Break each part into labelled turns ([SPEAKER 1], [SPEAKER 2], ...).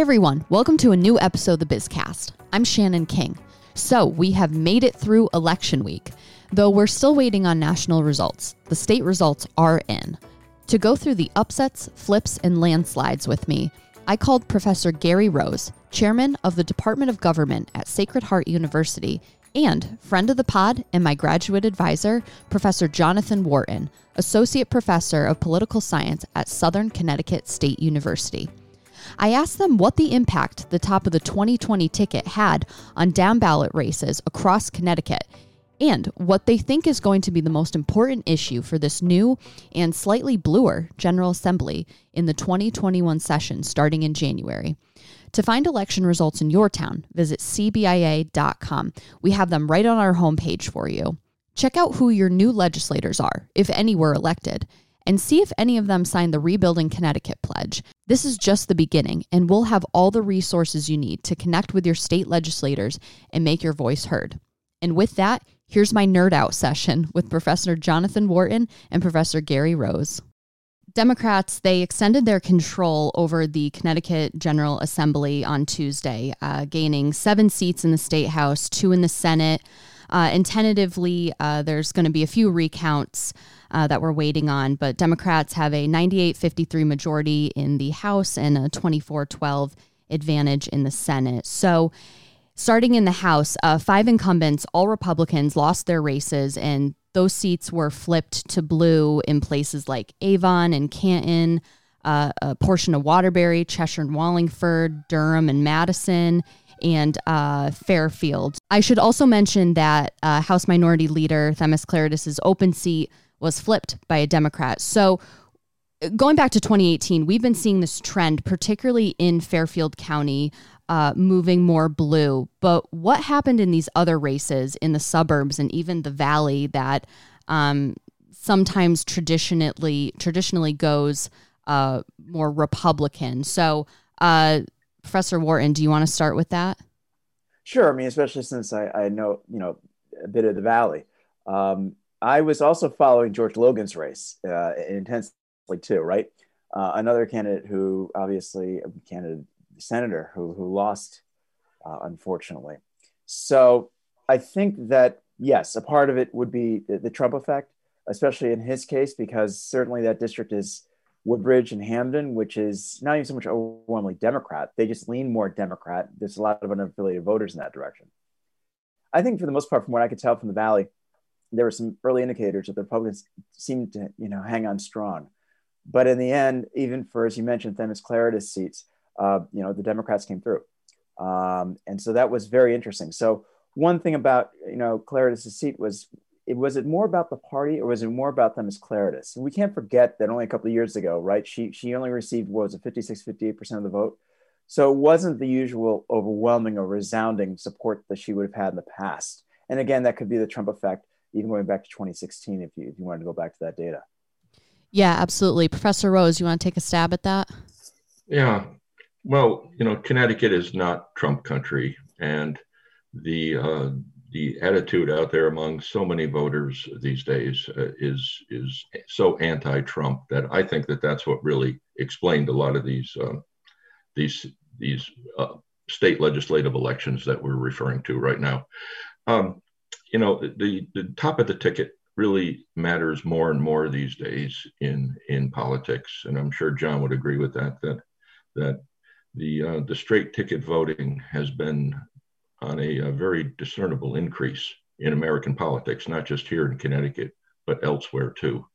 [SPEAKER 1] Everyone, welcome to a new episode of the Bizcast. I'm Shannon King. So, we have made it through election week. Though we're still waiting on national results, the state results are in. To go through the upsets, flips, and landslides with me, I called Professor Gary Rose, chairman of the Department of Government at Sacred Heart University, and friend of the pod and my graduate advisor, Professor Jonathan Wharton, associate professor of political science at Southern Connecticut State University. I asked them what the impact the top of the 2020 ticket had on down ballot races across Connecticut and what they think is going to be the most important issue for this new and slightly bluer General Assembly in the 2021 session starting in January. To find election results in your town, visit cbia.com. We have them right on our homepage for you. Check out who your new legislators are, if any were elected, and see if any of them signed the Rebuilding Connecticut Pledge. This is just the beginning, and we'll have all the resources you need to connect with your state legislators and make your voice heard. And with that, here's my nerd out session with Professor Jonathan Wharton and Professor Gary Rose. Democrats, they extended their control over the Connecticut General Assembly on Tuesday, uh, gaining seven seats in the state house, two in the Senate. Uh, and tentatively, uh, there's going to be a few recounts uh, that we're waiting on, but Democrats have a 98 53 majority in the House and a 24 12 advantage in the Senate. So, starting in the House, uh, five incumbents, all Republicans, lost their races, and those seats were flipped to blue in places like Avon and Canton, uh, a portion of Waterbury, Cheshire and Wallingford, Durham and Madison, and uh, Fairfield. I should also mention that uh, House Minority Leader Themis Klarides' open seat was flipped by a Democrat. So going back to 2018, we've been seeing this trend, particularly in Fairfield County, uh, moving more blue. But what happened in these other races in the suburbs and even the valley that um, sometimes traditionally traditionally goes uh, more Republican? So, uh, Professor Wharton, do you want to start with that?
[SPEAKER 2] Sure. I mean, especially since I, I know you know a bit of the valley. Um, I was also following George Logan's race uh, intensely too, right? Uh, another candidate who obviously a candidate senator who who lost, uh, unfortunately. So I think that yes, a part of it would be the, the, Trump effect, especially in his case, because certainly that district is Woodbridge and Hamden, which is not even so much overwhelmingly Democrat. They just lean more Democrat. There's a lot of unaffiliated voters in that direction. I think for the most part, from what I could tell from the Valley, there were some early indicators that the Republicans seemed to, you know, hang on strong. But in the end, even for, as you mentioned, Themis Klarides seats, uh, you know, the Democrats came through. Um, and so that was very interesting. So one thing about, you know, Klarides' seat was, it, was it more about the party or was it more about them as Klarides? And we can't forget that only a couple of years ago, right, she, she only received, what was it, 56, 58% of the vote. So it wasn't the usual overwhelming or resounding support that she would have had in the past. And again, that could be the Trump effect, even going back to 2016, if you, if you wanted to go back to that data.
[SPEAKER 1] Yeah, absolutely. Professor Rose, you want to take a stab at that?
[SPEAKER 3] Yeah. Well, you know, Connecticut is not Trump country, and the uh, the attitude out there among so many voters these days uh, is is so anti-Trump that I think that that's what really explained a lot of these um, these these uh, state legislative elections that we're referring to right now. Um, you know, the the top of the ticket really matters more and more these days in in politics, and I'm sure John would agree with that. That that the uh, the straight ticket voting has been on a, a, very discernible increase in American politics, not just here in Connecticut, but elsewhere too.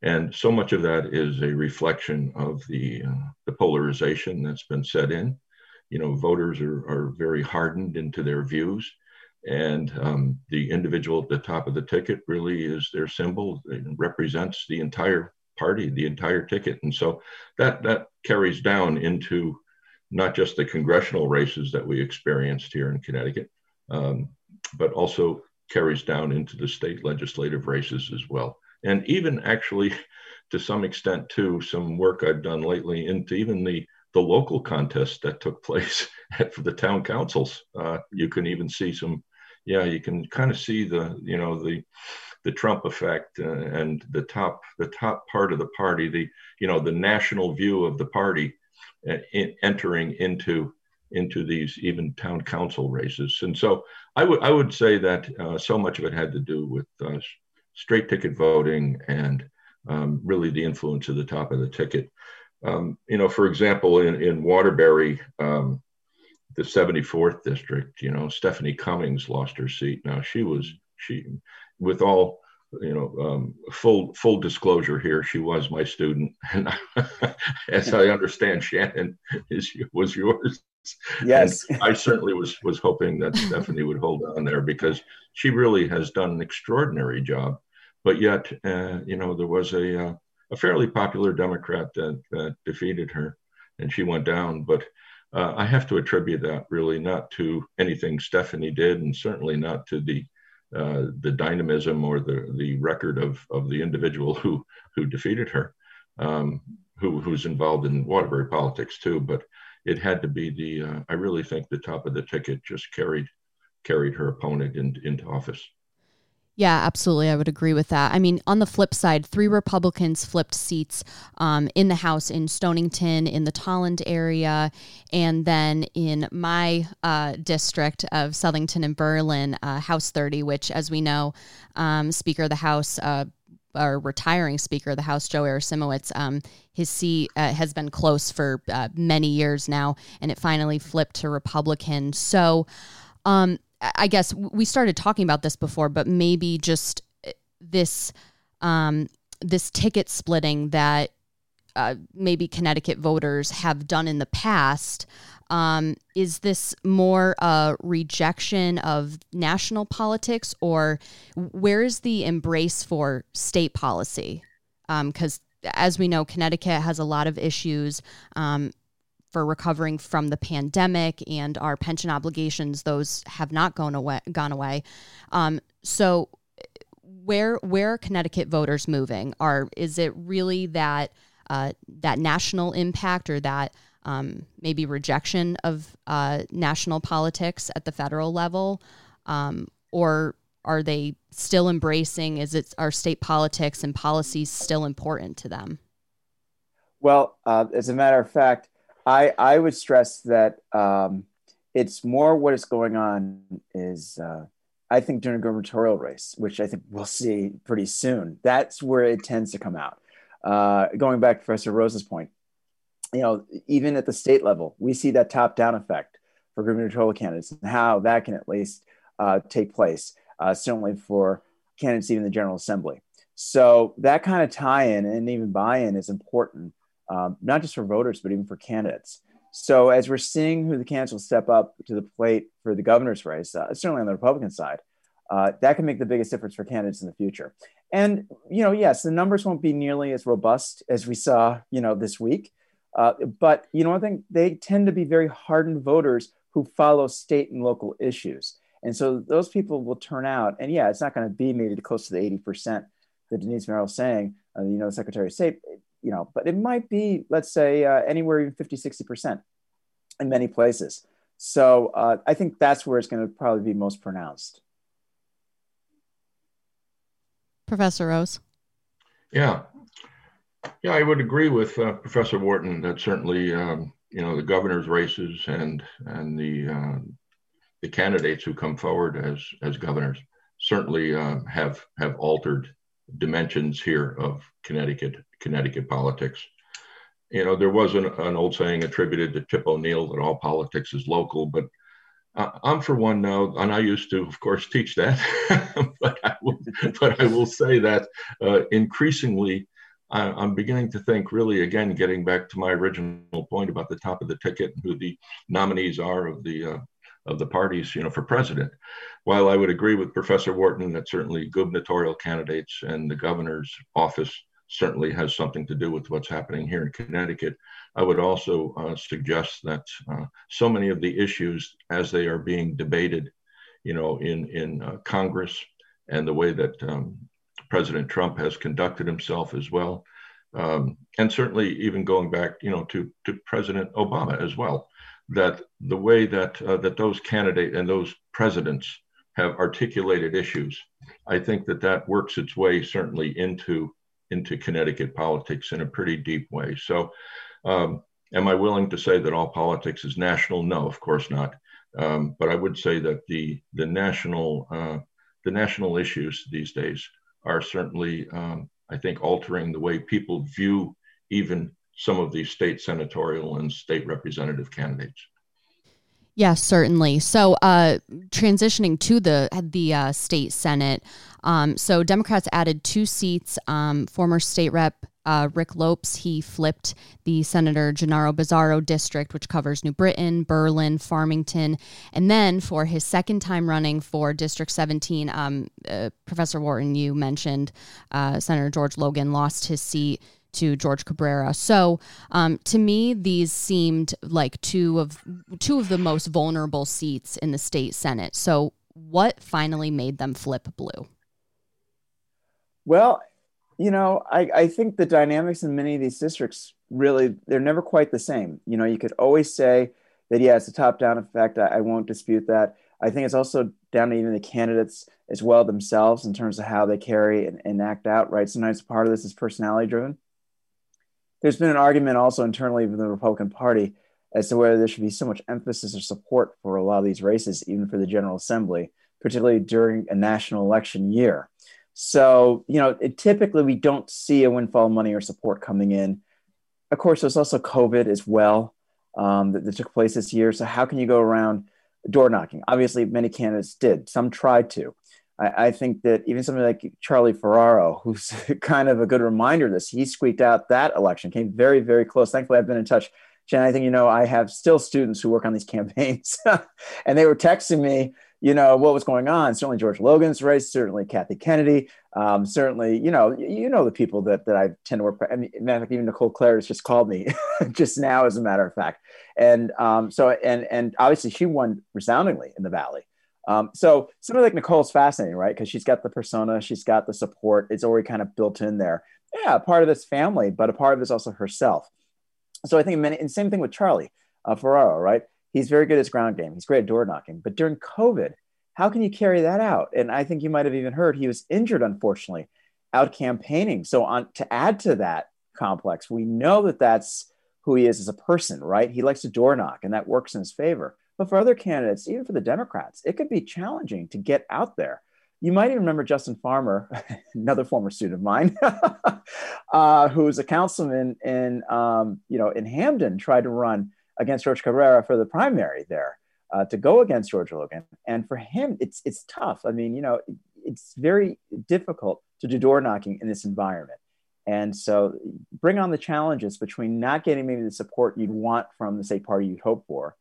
[SPEAKER 3] And so much of that is a reflection of the uh, the polarization that's been set in. You know, voters are, are very hardened into their views and um, the individual at the top of the ticket really is their symbol. It represents the entire party, the entire ticket, and so that that carries down into not just the congressional races that we experienced here in Connecticut, um, but also carries down into the state legislative races as well, and even actually, to some extent, too, some work I've done lately into even the the local contests that took place for the town councils. Uh, you can even see some yeah, you can kind of see the you know the the Trump effect uh, and the top the top part of the party, the you know the national view of the party in, entering into into these even town council races. And so I would I would say that uh, so much of it had to do with uh, straight ticket voting and um, really the influence of the top of the ticket. Um, you know, for example, in, in Waterbury, um, the 74th district, you know, Stephanie Cummings lost her seat. Now she was, she, with all, you know, um, full full disclosure here, she was my student, and as I understand, Shannon is was yours.
[SPEAKER 2] Yes,
[SPEAKER 3] and I certainly was was hoping that Stephanie would hold on there because she really has done an extraordinary job. But yet, uh, you know, there was a uh, a fairly popular Democrat that, that defeated her, and she went down. But uh, I have to attribute that really not to anything Stephanie did, and certainly not to the uh, the dynamism or the the record of of the individual who who defeated her, um, who who's involved in Waterbury politics too. But it had to be the uh, I really think the top of the ticket just carried carried her opponent in, into office.
[SPEAKER 1] Yeah, absolutely. I would agree with that. I mean, on the flip side, three Republicans flipped seats um, in the House in Stonington, in the Tolland area, and then in my uh, district of Southington and Berlin, uh, House 30, which, as we know, um, Speaker of the House, uh, our retiring Speaker of the House, Joe Aresimowicz, um, his seat uh, has been close for uh, many years now, and it finally flipped to Republican. So, um, I guess we started talking about this before, but maybe just eh, this um, this ticket splitting that uh, maybe Connecticut voters have done in the past. Um, is this more a rejection of national politics, or where is the embrace for state policy? Because um, as we know, Connecticut has a lot of issues. Um, for recovering from the pandemic and our pension obligations; those have not gone away. Gone away. Um, so, where where are Connecticut voters moving? Are is it really that uh, that national impact or that um, maybe rejection of uh, national politics at the federal level, um, or are they still embracing? Is it our state politics and policies still important to them?
[SPEAKER 2] Well, uh, as a matter of fact, I I would stress that um, it's more what is going on is uh, I think during a gubernatorial race, which I think we'll see pretty soon. That's where it tends to come out. Uh, going back to Professor Rose's point, you know, even at the state level, we see that top-down effect for gubernatorial candidates and how that can at least uh, take place. Uh, certainly for candidates even the General Assembly. So that kind of tie-in and even buy-in is important um, not just for voters, but even for candidates. So as we're seeing who the candidates will step up to the plate for the governor's race, uh, certainly on the Republican side, uh, that can make the biggest difference for candidates in the future. And you know, yes, the numbers won't be nearly as robust as we saw, you know, this week. Uh, but you know, I think they tend to be very hardened voters who follow state and local issues, and so those people will turn out. And yeah, it's not going to be maybe close to the eighty percent that Denise Merrill is saying. Uh, you know, Secretary of State you know, but it might be, let's say, uh, anywhere even 50, 60% in many places. So uh, I think that's where it's going to probably be most pronounced.
[SPEAKER 1] Professor Rose.
[SPEAKER 3] Yeah. Yeah, I would agree with uh, Professor Wharton that certainly, um, you know, the governor's races and and the uh, the candidates who come forward as as governors certainly uh, have have altered dimensions here of Connecticut Connecticut politics. You know, there was an, an old saying attributed to Tip O'Neill that all politics is local, but I'm for one now, and I used to, of course, teach that, but, I will, but I will say that uh, increasingly, I, am beginning to think, really, again, getting back to my original point about the top of the ticket, and who the nominees are of the uh, of the parties, you know, for president. While I would agree with Professor Wharton that certainly gubernatorial candidates and the governor's office certainly has something to do with what's happening here in Connecticut. I would also uh, suggest that uh, so many of the issues, as they are being debated, you know, in in uh, Congress and the way that um, President Trump has conducted himself as well, um, and certainly even going back, you know, to to President Obama as well, that the way that uh, that those candidates and those presidents have articulated issues, I think that that works its way certainly into into Connecticut politics in a pretty deep way. So, um, am I willing to say that all politics is national? No, of course not. Um, but I would say that the the national uh, the national issues these days are certainly, um, I think, altering the way people view even some of these state senatorial and state representative candidates.
[SPEAKER 1] Yes, certainly. So, uh, transitioning to the the uh, state senate, um, so Democrats added two seats. Um, former state rep uh, Rick Lopes he flipped the Senator Gennaro Bizzarro district, which covers New Britain, Berlin, Farmington, and then for his second time running for District 17, um, uh, Professor Wharton, you mentioned uh, Senator George Logan lost his seat to George Cabrera. So um, to me, these seemed like two of two of the most vulnerable seats in the state senate. So what finally made them flip blue?
[SPEAKER 2] Well, you know, I, I think the dynamics in many of these districts really they're never quite the same. You know, you could always say that yeah, it's a top-down effect. I, I won't dispute that. I think it's also down to even the candidates as well themselves in terms of how they carry and, and act out. Right. Sometimes part of this is personality driven there's been an argument also internally within the Republican Party as to whether there should be so much emphasis or support for a lot of these races, even for the General Assembly, particularly during a national election year. So, you know, it, typically we don't see a windfall money or support coming in. Of course, there's also COVID as well um, that, that took place this year. So, how can you go around door knocking? Obviously, many candidates did, some tried to. I, I, think that even somebody like Charlie Ferraro, who's kind of a good reminder of this, he squeaked out that election, came very, very close. Thankfully, I've been in touch. Jen, I think you know I have still students who work on these campaigns, and they were texting me, you know, what was going on. Certainly George Logan's race, certainly Kathy Kennedy, um, certainly, you know, you know the people that that I tend to work. I mean, matter of fact, even Nicole Claire has just called me just now, as a matter of fact, and um, so and and obviously she won resoundingly in the Valley. Um, so somebody like Nicole's fascinating, right? Because she's got the persona, she's got the support. It's already kind of built in there. Yeah, part of this family, but a part of this also herself. So I think many, and same thing with Charlie uh, Ferraro, right? He's very good at his ground game. He's great at door knocking. But during COVID, how can you carry that out? And I think you might have even heard he was injured, unfortunately, out campaigning. So on to add to that complex, we know that that's who he is as a person, right? He likes to door knock, and that works in his favor. But for other candidates, even for the Democrats, it could be challenging to get out there. You might even remember Justin Farmer, another former student of mine, uh, who was a councilman in, um, you know, in Hamden, tried to run against George Cabrera for the primary there uh, to go against George Logan. And for him, it's it's tough. I mean, you know, it's very difficult to do door knocking in this environment. And so bring on the challenges between not getting maybe the support you'd want from the state party you'd hope for,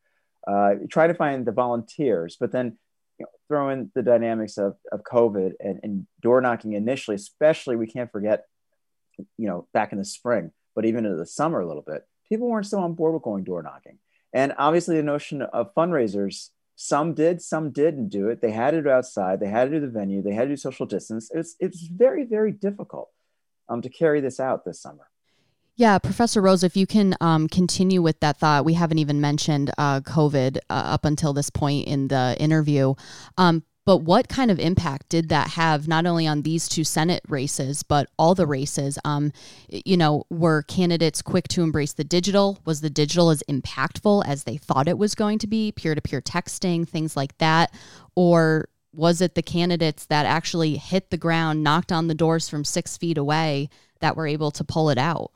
[SPEAKER 2] uh, try to find the volunteers, but then you know, throw in the dynamics of, of COVID and, and door knocking initially, especially we can't forget, you know, back in the spring, but even into the summer a little bit, people weren't still on board with going door knocking. And obviously the notion of fundraisers, some did, some didn't do it. They had to do outside, they had to do the venue, they had to do social distance. It's, it's very, very difficult um, to carry this out this summer.
[SPEAKER 1] Yeah, Professor Rose, if you can um, continue with that thought, we haven't even mentioned uh, COVID uh, up until this point in the interview. Um, but what kind of impact did that have not only on these two Senate races, but all the races? Um, you know, were candidates quick to embrace the digital? Was the digital as impactful as they thought it was going to be? Peer to peer texting, things like that? Or was it the candidates that actually hit the ground, knocked on the doors from six feet away that were able to pull it out?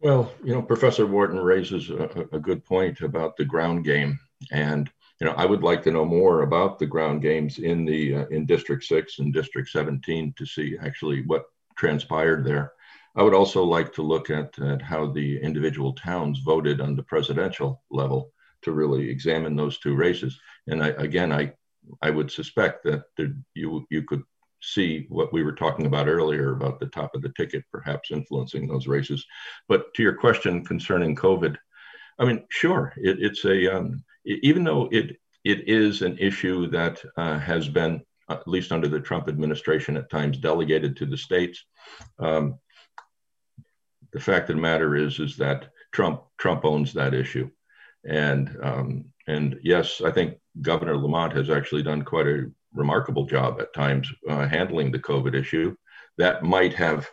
[SPEAKER 3] Well, you know, Professor Wharton raises a, a, good point about the ground game, and you know, I would like to know more about the ground games in the uh, in District Six and District Seventeen to see actually what transpired there. I would also like to look at, at how the individual towns voted on the presidential level to really examine those two races. And I, again, I I would suspect that there, you you could see what we were talking about earlier about the top of the ticket perhaps influencing those races. But to your question concerning COVID, I mean, sure, it, it's a um, even though it it is an issue that uh, has been at least under the Trump administration at times delegated to the states. Um, the fact of the matter is is that Trump Trump owns that issue, and um, and yes, I think Governor Lamont has actually done quite a remarkable job at times uh, handling the COVID issue. That might have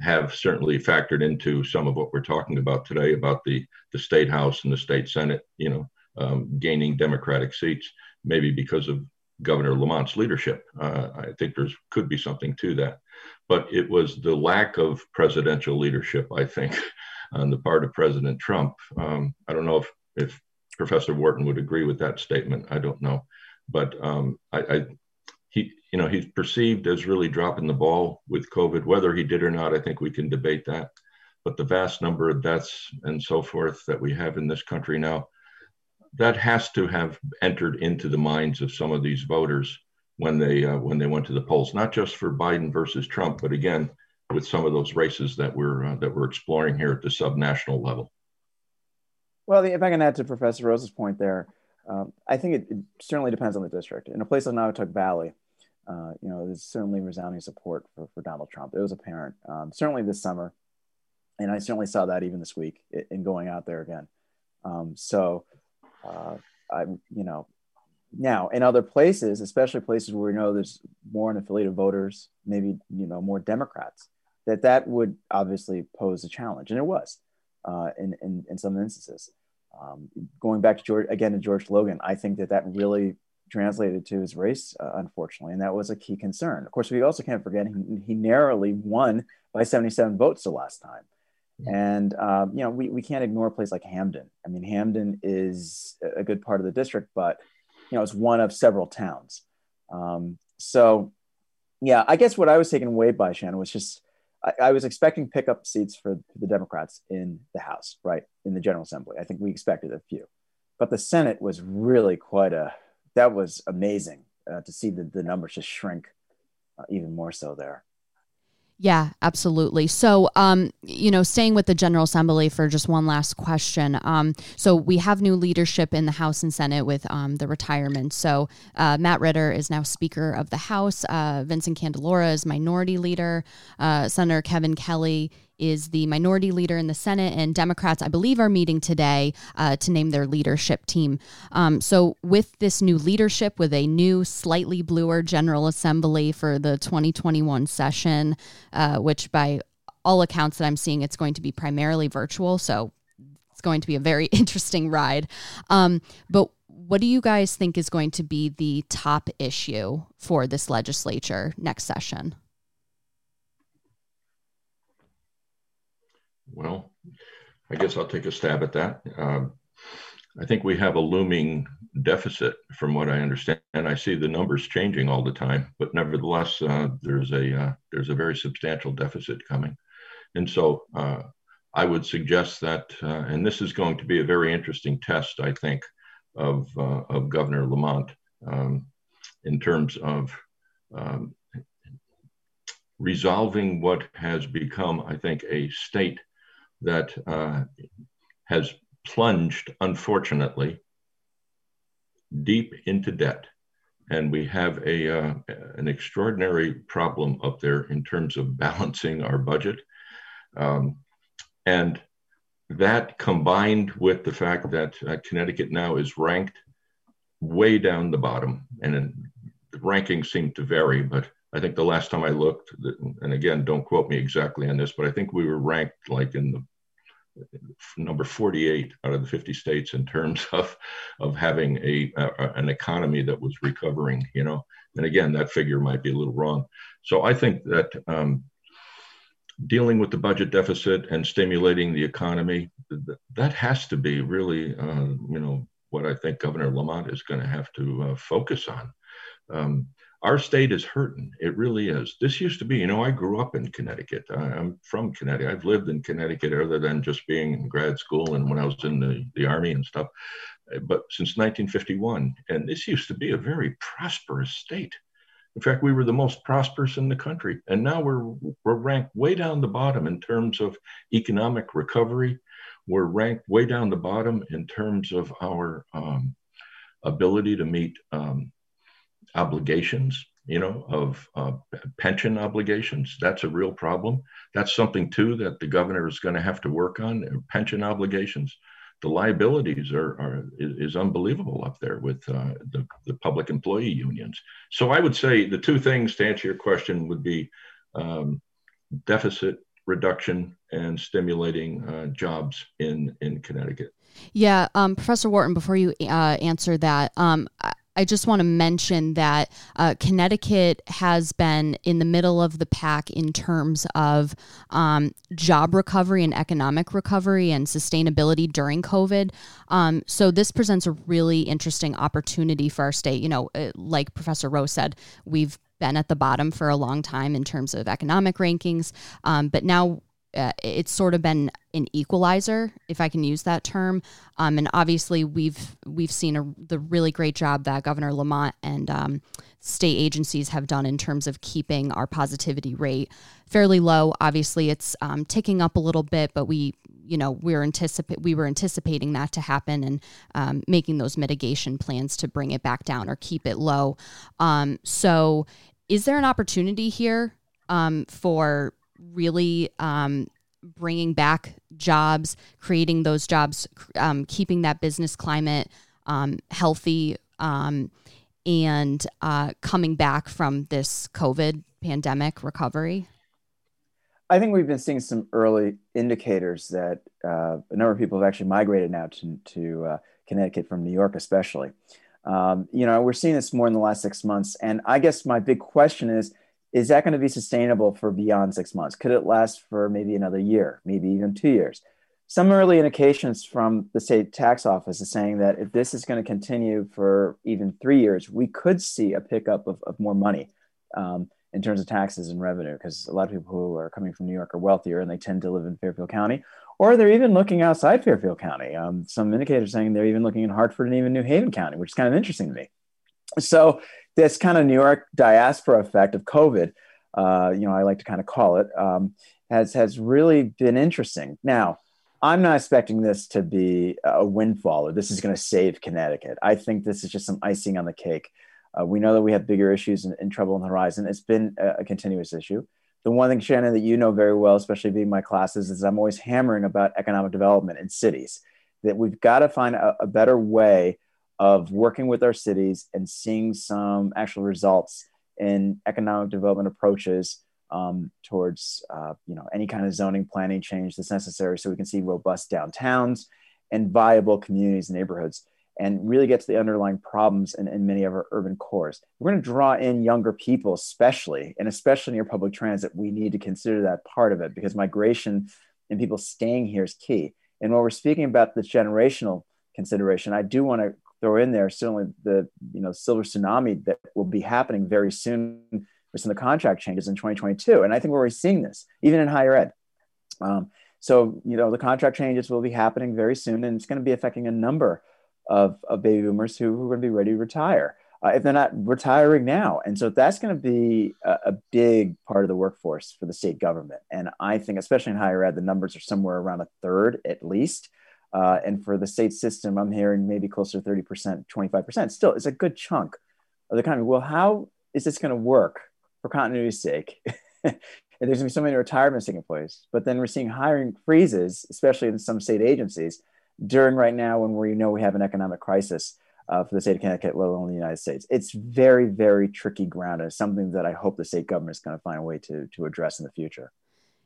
[SPEAKER 3] have certainly factored into some of what we're talking about today about the the state house and the state senate. You know, um, gaining Democratic seats, maybe because of Governor Lamont's leadership. Uh, I think there's could be something to that, but it was the lack of presidential leadership, I think, on the part of President Trump. Um, I don't know if if Professor Wharton would agree with that statement. I don't know, but um, I, I he you know he's perceived as really dropping the ball with COVID. Whether he did or not, I think we can debate that. But the vast number of deaths and so forth that we have in this country now that has to have entered into the minds of some of these voters when they uh, when they went to the polls, not just for Biden versus Trump, but again with some of those races that we're uh, that we're exploring here at the subnational level.
[SPEAKER 2] Well, if I can add to Professor Rose's point there, um, I think it, it, certainly depends on the district. In a place like Naugatuck Valley, uh, you know, there's certainly resounding support for, for Donald Trump. It was apparent, um, certainly this summer, and I certainly saw that even this week in going out there again. Um, so uh, I'm, you know, now in other places, especially places where we know there's more unaffiliated voters, maybe you know more Democrats, that that would obviously pose a challenge, and it was uh, in, in in some instances. Um, going back to George again to George Logan, I think that that really translated to his race, uh, unfortunately, and that was a key concern. Of course, we also can't forget he, he narrowly won by 77 votes the last time. And um, you know, we, we can't ignore a place like Hamden. I mean, Hamden is a good part of the district, but you know, it's one of several towns. Um, so, yeah, I guess what I was taken away by Shannon was just I, I, was expecting pickup seats for the Democrats in the House, right, in the General Assembly. I think we expected a few, but the Senate was really quite a that was amazing uh, to see the, the numbers just shrink uh, even more so there.
[SPEAKER 1] Yeah, absolutely. So, um, you know, staying with the General Assembly for just one last question. Um, so, we have new leadership in the House and Senate with um, the retirement. So, uh, Matt Ritter is now Speaker of the House. Uh, Vincent Candelora is Minority Leader. Uh, Senator Kevin Kelly is the minority leader in the Senate, and Democrats, I believe, are meeting today uh, to name their leadership team. Um, so, with this new leadership, with a new, slightly bluer General Assembly for the 2021 session, uh, which by all accounts that I'm seeing, it's going to be primarily virtual. So, it's going to be a very interesting ride. Um, but what do you guys think is going to be the top issue for this legislature next session?
[SPEAKER 3] Well, I guess I'll take a stab at that. Um, I think we have a looming deficit, from what I understand. And I see the numbers changing all the time, but nevertheless, uh, there's a uh, there's a very substantial deficit coming, and so uh, I would suggest that, uh, and this is going to be a very interesting test, I think, of uh, of Governor Lamont um, in terms of um, resolving what has become, I think, a state that uh, has plunged, unfortunately, deep into debt. And we have a, uh, an extraordinary problem up there in terms of balancing our budget. Um, and that combined with the fact that uh, Connecticut now is ranked way down the bottom, and the rankings seem to vary, but I think the last time I looked, and again, don't quote me exactly on this, but I think we were ranked like in the number 48 out of the 50 states in terms of of having a, a, an economy that was recovering you know? And again that figure might be a little wrong. So i think that um, dealing with the budget deficit and stimulating the economy that has to be really uh, you know what i think governor lamont is going to have to uh, focus on. Um, our state is hurting. It really is. This used to be, you know, I grew up in Connecticut. I, am from Connecticut. I've lived in Connecticut other than just being in grad school and when I was in the, the Army and stuff, but since 1951. And this used to be a very prosperous state. In fact, we were the most prosperous in the country. And now we're, we're ranked way down the bottom in terms of economic recovery. We're ranked way down the bottom in terms of our um, ability to meet um, obligations you know of uh, pension obligations that's a real problem that's something too that the governor is going to have to work on uh, pension obligations the liabilities are, are is, unbelievable up there with uh, the, the public employee unions so i would say the two things to answer your question would be um, deficit reduction and stimulating uh, jobs in in Connecticut.
[SPEAKER 1] Yeah, um, Professor Wharton. Before you uh, answer that, um, I just want to mention that uh, Connecticut has been in the middle of the pack in terms of um, job recovery and economic recovery and sustainability during COVID. Um, so, this presents a really interesting opportunity for our state. You know, uh, like Professor Rose said, we've been at the bottom for a long time in terms of economic rankings, um, but now uh, it's sort of been an equalizer, if I can use that term. Um, and obviously, we've we've seen a, the really great job that Governor Lamont and um, state agencies have done in terms of keeping our positivity rate fairly low. Obviously, it's um, ticking up a little bit, but we you know we're anticipate we were anticipating that to happen and um, making those mitigation plans to bring it back down or keep it low. Um, so, is there an opportunity here um, for really um, bringing back jobs, creating those jobs, um, keeping that business climate um, healthy, um, and uh, coming back from this COVID pandemic recovery?
[SPEAKER 2] I think we've been seeing some early indicators that uh, a number of people have actually migrated now to, to uh, Connecticut from New York, especially. Um, you know, we're seeing this more in the last six months. And I guess my big question is is that going to be sustainable for beyond six months? Could it last for maybe another year, maybe even two years? Some early indications from the state tax office is saying that if this is going to continue for even three years, we could see a pickup of, of more money um, in terms of taxes and revenue, because a lot of people who are coming from New York are wealthier and they tend to live in Fairfield County, or they're even looking outside Fairfield County. Um, some indicators saying they're even looking in Hartford and even New Haven County, which is kind of interesting to me. So this kind of New York diaspora effect of COVID, uh, you know, I like to kind of call it, um, has has really been interesting. Now, I'm not expecting this to be a windfall or this is going to save Connecticut. I think this is just some icing on the cake. Uh, we know that we have bigger issues and, and trouble on the horizon. It's been a, a, continuous issue. The one thing, Shannon, that you know very well, especially being my classes, is I'm always hammering about economic development in cities. That we've got to find a, a better way of working with our cities and seeing some actual results in economic development approaches um, towards uh, you know any kind of zoning planning change that's necessary so we can see robust downtowns and viable communities and neighborhoods and really get to the underlying problems in, in many of our urban cores. We're going to draw in younger people especially and especially near public transit. We need to consider that part of it because migration and people staying here is key. And while we're speaking about the generational consideration i do want to throw in there certainly the you know silver tsunami that will be happening very soon with some of the contract changes in 2022 and i think we're already seeing this even in higher ed. Um, so you know the contract changes will be happening very soon and it's going to be affecting a number of, of baby boomers who, are going to be ready to retire uh, if they're not retiring now. And so that's going to be a, a, big part of the workforce for the state government. And i think especially in higher ed the numbers are somewhere around a third at least uh, and for the state system, I'm hearing maybe closer to 30%, 25%. Still, it's a good chunk of the economy. Well, how is this going to work for continuity's sake? and there's going to be so many retirements taking place. But then we're seeing hiring freezes, especially in some state agencies, during right now when we know we have an economic crisis uh, for the state of Connecticut, let alone the United States. It's very, very tricky ground. And it's something that I hope the state government is going to find a way to, to address in the future.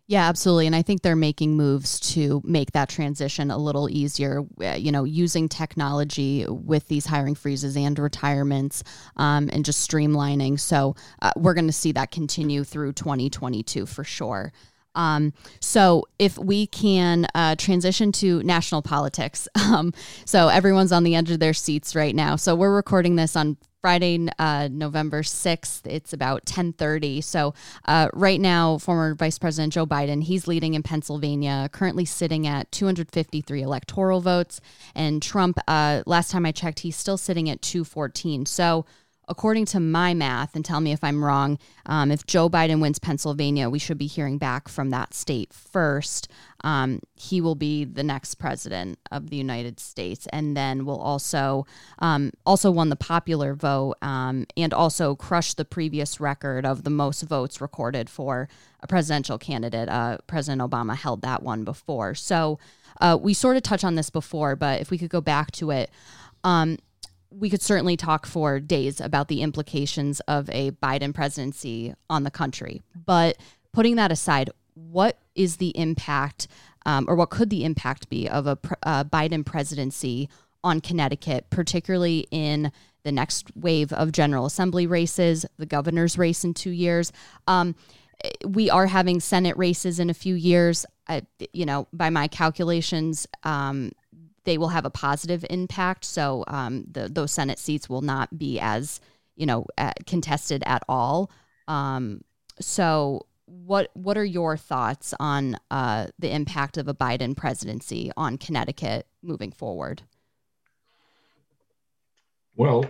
[SPEAKER 1] Yeah, absolutely. And I think they're making moves to make that transition a little easier, uh, you know, using technology with these hiring freezes and retirements um, and just streamlining. So uh, we're going to see that continue through 2022 for sure. Um, so if we can uh, transition to national politics, um, so everyone's on the edge of their seats right now. So we're recording this on Friday, uh, November 6th. It's about 1030. So uh, right now, former Vice President Joe Biden, he's leading in Pennsylvania, currently sitting at 253 electoral votes. And Trump, uh, last time I checked, he's still sitting at 214. So according to my math, and tell me if I'm wrong, um, if Joe Biden wins Pennsylvania, we should be hearing back from that state first. Um, he will be the next president of the United States, and then will also um, also won the popular vote um, and also crushed the previous record of the most votes recorded for a presidential candidate. Uh, President Obama held that one before, so uh, we sort of touched on this before, but if we could go back to it. Um, we could certainly talk for days about the implications of a Biden presidency on the country. But putting that aside, what is the impact, um, or what could the impact be of a, a Biden presidency on Connecticut, particularly in the next wave of General Assembly races, the governor's race in two years. Um, we are having Senate races in a few years. I, you know, by my calculations, um, they will have a positive impact. So um, the, those Senate seats will not be as, you know, contested at all. Um, so what what are your thoughts on uh, the impact of a Biden presidency on Connecticut moving forward?
[SPEAKER 3] Well,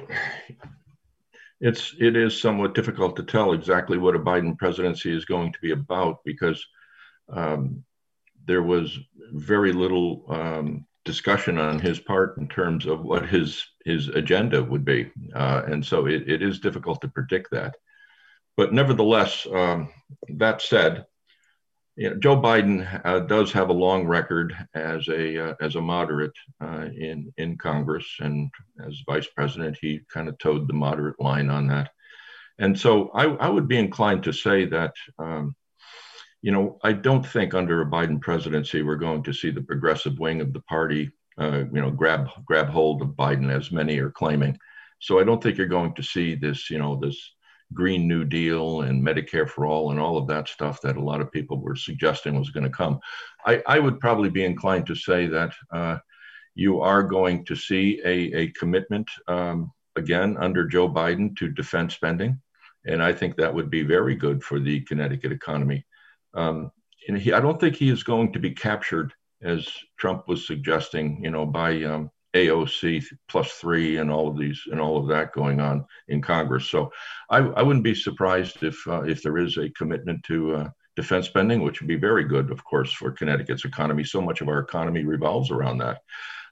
[SPEAKER 3] it's it is somewhat difficult to tell exactly what a Biden presidency is going to be about because um, there was very little um, discussion on his part in terms of what his his agenda would be, uh, and so it, it is difficult to predict that. But nevertheless, um, that said, you know, Joe Biden uh, does have a long record as a uh, as a moderate uh, in in Congress, and as vice president, he kind of toed the moderate line on that. And so, I, I would be inclined to say that, um, you know, I don't think under a Biden presidency we're going to see the progressive wing of the party, uh, you know, grab grab hold of Biden as many are claiming. So I don't think you're going to see this, you know, this Green New Deal and Medicare for All and all of that stuff that a lot of people were suggesting was going to come. I, I, would probably be inclined to say that uh, you are going to see a, a commitment um, again under Joe Biden to defense spending. And I think that would be very good for the Connecticut economy. Um, and he, I don't think he is going to be captured, as Trump was suggesting, you know, by um, AOC plus three and all of these and all of that going on in Congress. So I, I wouldn't be surprised if uh, if there is a commitment to uh, defense spending, which would be very good, of course, for Connecticut's economy. So much of our economy revolves around that.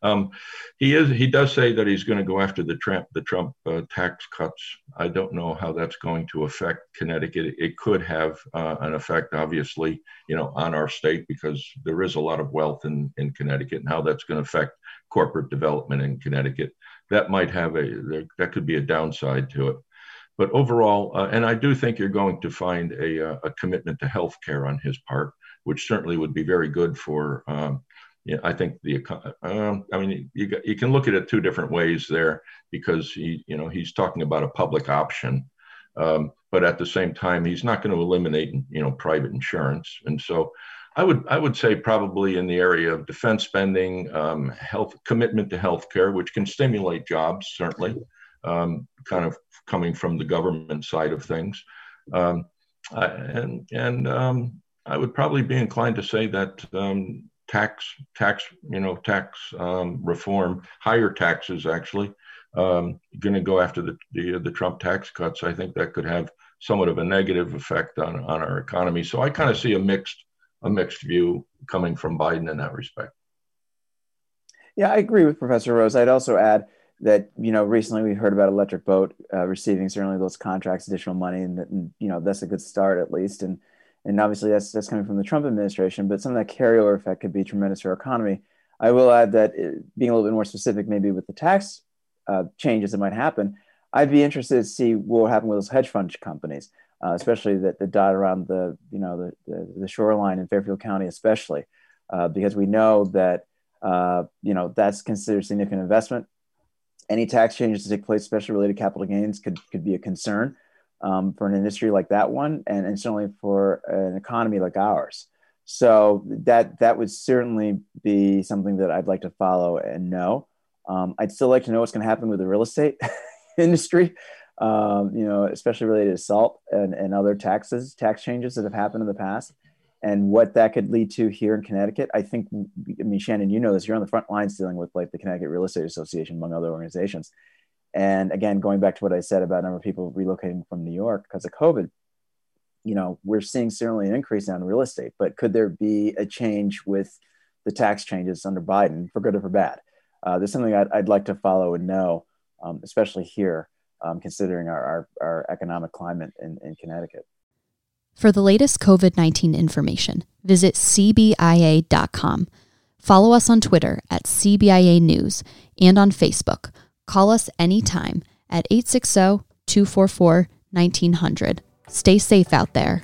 [SPEAKER 3] Um, he is he does say that he's going to go after the Trump the Trump uh, tax cuts. I don't know how that's going to affect Connecticut. It could have uh, an effect, obviously, you know, on our state because there is a lot of wealth in in Connecticut, and how that's going to affect corporate development in Connecticut. That might have a that could be a downside to it. But overall, uh, and I do think you're going to find a, uh, a commitment to health care on his part, which certainly would be very good for. Um, yeah, I think the. Um, I mean, you you can look at it two different ways there because he, you know, he's talking about a public option, um, but at the same time, he's not going to eliminate, you know, private insurance, and so I would I would say probably in the area of defense spending, um, health commitment to healthcare, which can stimulate jobs certainly, um, kind of coming from the government side of things, um, I, and and um, I would probably be inclined to say that um, tax tax you know tax um, reform, higher taxes actually, going to go after the, the the Trump tax cuts. I think that could have somewhat of a negative effect on on our economy. So I kind of see a mixed a mixed view coming from Biden in that respect.
[SPEAKER 2] Yeah, I agree with Professor Rose. I'd also add that you know recently we heard about Electric Boat uh, receiving certainly those contracts, additional money, and, and, you know that's a good start at least. And and obviously that's that's coming from the Trump administration, but some of that carryover effect could be tremendous for our economy. I will add that it, uh, being a little bit more specific, maybe with the tax uh, changes that might happen, I'd be interested to see what will happen with those hedge fund companies uh, especially that the dot around the you know the, the, the shoreline in Fairfield County, especially uh, because we know that uh, you know that's considered significant investment. Any tax changes to take place, especially related to capital gains, could could be a concern um, for an industry like that one, and, and certainly for an economy like ours. So that that would certainly be something that I'd like to follow and know. Um, I'd still like to know what's going to happen with the real estate industry um, you know, especially related to SALT and, and other taxes, tax changes that have happened in the past, and what that could lead to here in Connecticut. I think, I mean, Shannon, you know this, you're on the front lines dealing with like the Connecticut Real Estate Association, among other organizations. And again, going back to what I said about a number of people relocating from New York because of COVID, you know, we're seeing certainly an increase in real estate, but could there be a change with the tax changes under Biden for good or for bad? Uh, there's something I'd, I'd, like to follow and know, um, especially here um, considering our, our, our, economic climate in, in Connecticut.
[SPEAKER 1] For the latest COVID 19 information, visit CBIA.com. Follow us on Twitter at CBIA News and on Facebook. Call us anytime at 860 244 1900. Stay safe out there.